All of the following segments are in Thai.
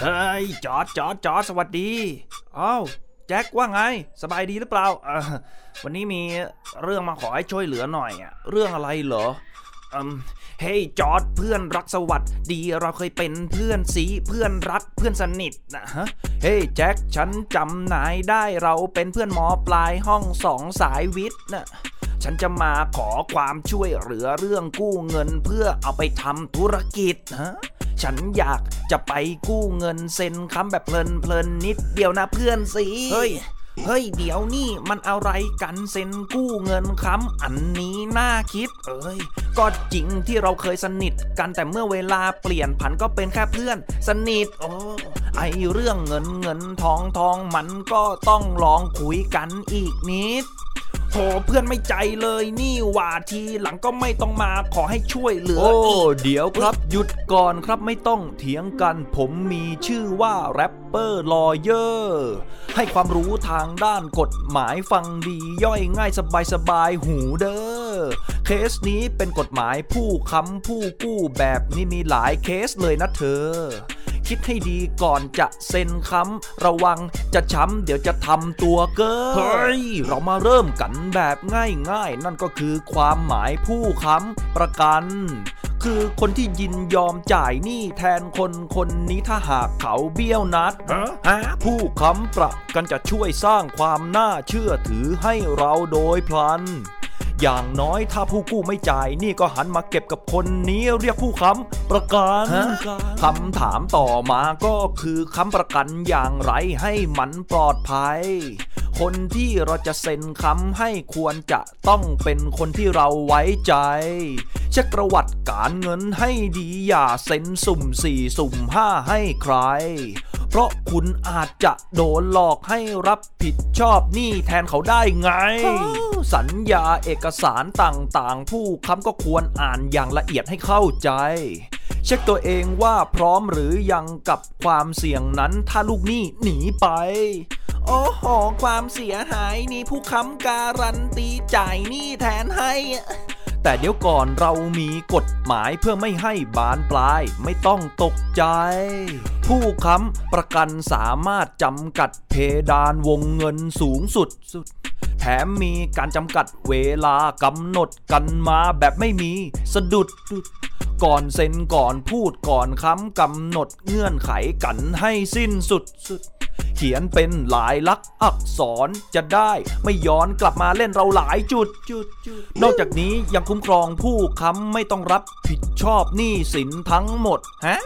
เฮ้ยจอดจอดจอดสวัสดีอ้าวแจ็คว่าไง สบายดีหรือเปล่าวันนี้มีเรื่องมาขอให้ช่วยเหลือหน่อยอะเรื่องอะไรเหรอเฮ้ยจอร์ดเพื่อนรักสวัสดีเราเคยเป็นเพื่อนสีเพื่อนรักเพื่อนสนิทนะฮะเฮ้ยแจ็คฉันจำนายได้เราเป็นเพื่อนหมอปลายห้องสองสายวิทย์นะฉันจะมาขอความช่วยเหลือเรื่องกู้เงินเพื่อเอาไปทำธุรกิจฮะ ฉันอยากจะไปกู้เงินเซ็นค้ำแบบเพลินเพลินๆนิดเดียวนะเพื่อนสิเฮ้ยเฮ้ยเดี๋ยวนี่มันอะไรกันเซ็นกู้เงินค้ำอันนี้น่าคิด เอ้ยก็จริงที่เราเคยสนิทกันแต่เมื่อเวลาเปลี่ยนผันก็เป็นแค่เพื่อนสนิทโอ้ไอเรื่องเงินเงินทองทองมันก็ต้องลองคุยกันอีกนิด โหเพื่อนไม่ใจเลยนี่หว่าทีหลังก็ไม่ต้องมาขอให้ช่วยเหลือโอ้อีกเดี๋ยวครับหยุดก่อนครับไม่ต้องเถียงกัน ผมมีชื่อว่า Rapper Lawyerให้ความรู้ทางด้านกฎหมายฟังดีย่อยง่ายสบายสบายๆหูเด้อเคสนี้เป็นกฎหมายผู้ค้ำผู้กู้แบบนี้มีหลายเคสเลยนะเธอ คิดให้ดีก่อนจะเซ็นค้ำระวังจะช้ำเดี๋ยวจะทำตัวเก้อเฮ้ยเรามาเริ่มกันแบบง่ายๆ นั่นก็คือความหมายผู้ค้ำประกันคือคนที่ยินยอมจ่ายหนี้แทนคนคนนี้ถ้าหากเขาเบี้ยวนัดฮะฮะผู้ค้ำประกันจะช่วยสร้างความน่าเชื่อถือให้เราโดยพลัน อย่างน้อยถ้าผู้กู้ไม่จ่ายหนี่ก็หันมาเก็บกับคนนี้เรียกผู้ค้ำประกันฮะคำถามต่อมาก็คือค้ำประกันอย่างไรให้มันปลอดภัย คนที่เราจะเซ็นค้ำให้ควรจะต้องเป็นคนที่เราไว้ใจเช็คประวัติการเงินให้ดีอย่าเซ็นสุ่มสี่สุ่มห้าให้ใคร เพราะคุณอาจจะโดนหลอกให้รับผิดชอบหนี้แทนเขาได้ไง สัญญาเอกสารต่างๆ ผู้ค้ำก็ควรอ่านอย่างละเอียดให้เข้าใจ เช็คตัวเองว่าพร้อมหรือยังกับความเสี่ยงนั้นถ้าลูกหนี้หนีไปโอ้โห ความเสียหายนี่ผู้ค้ำการันตีจ่ายหนี้แทนให้ แต่เดี๋ยวก่อนเรามีกฎหมายเพื่อไม่ให้บานปลายไม่ต้องตกใจ ผู้ค้ำประกันสามารถจำกัดเพดานวงเงินสูงสุดสุด แถมมีการจำกัดเวลากำหนดกันมาแบบไม่มีสะดุดก่อนเซ็นก่อนพูดก่อนค้ำกำหนดเงื่อนไขกันให้สิ้นสุดสุด เขียนเป็นหลายลักษณ์อักษรจะได้ไม่ย้อนกลับมาเล่นเราหลายจุดจุดจุด นอกจากนี้ยังคุ้มครองผู้ค้ำไม่ต้องรับผิดชอบหนี้สินทั้งหมดฮะ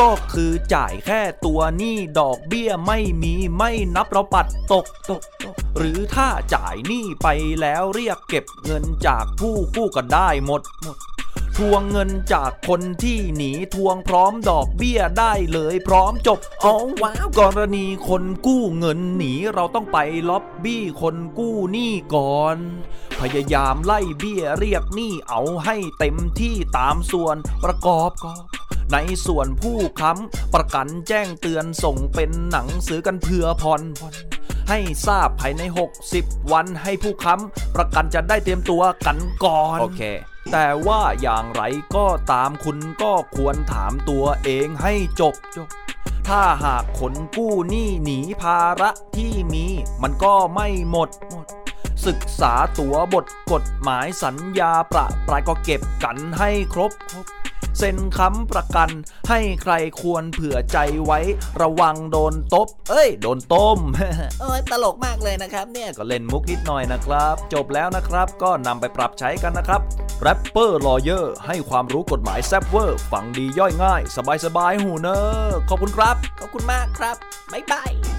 ก็คือจ่ายแค่ตัวหนี้ดอกเบี้ยไม่มีไม่นับเราปัดตกตกตก หรือถ้าจ่ายหนี้ไปแล้วเรียกเก็บเงินจากผู้กู้ก็ได้หมดหมด ทวงเงินจากคนที่หนีทวงพร้อมดอกเบี้ยได้เลยพร้อมจบอ๋อว้าวกรณีคนกู้เงินหนีเราต้องไปล็อบบี้คนกู้หนี้ก่อน พยายามไล่เบี้ยเรียกหนี้เอาให้เต็มที่ตามส่วนประกอบก็ในส่วนผู้ค้ำประกันแจ้งเตือนส่งเป็นหนังสือกันเพื่อผ่อนผ่อนให้ทราบภายใน 60 วันให้ผู้ค้ำประกันจะได้เตรียมตัวกันก่อน โอเค แต่ว่าอย่างไรก็ตามคุณก็ควรถามตัวเองให้จบจบ ถ้าหากขนกู้หนี้หนีภาระที่มี มันก็ไม่หมดหมด ศึกษาตัวบทกฎหมายสัญญาประปรายก็เก็บกันให้ครบครบ เซ็นค้ำประกัน ให้ใครควรเผื่อใจไว้ ระวังโดนตบ เอ้ย โดนต้ม โอ้ยตลกมากเลยนะครับ เนี่ยก็เล่นมุกนิดหน่อยนะครับ จบแล้วนะครับก็นำไปปรับใช้กันนะครับ Rapper Lawyer ให้ความรู้กฎหมายแซบเวอร์ ฟังดีย่อยง่ายสบาย สบายๆหูเนอขอบคุณครับ ขอบคุณมากครับบ๊ายบาย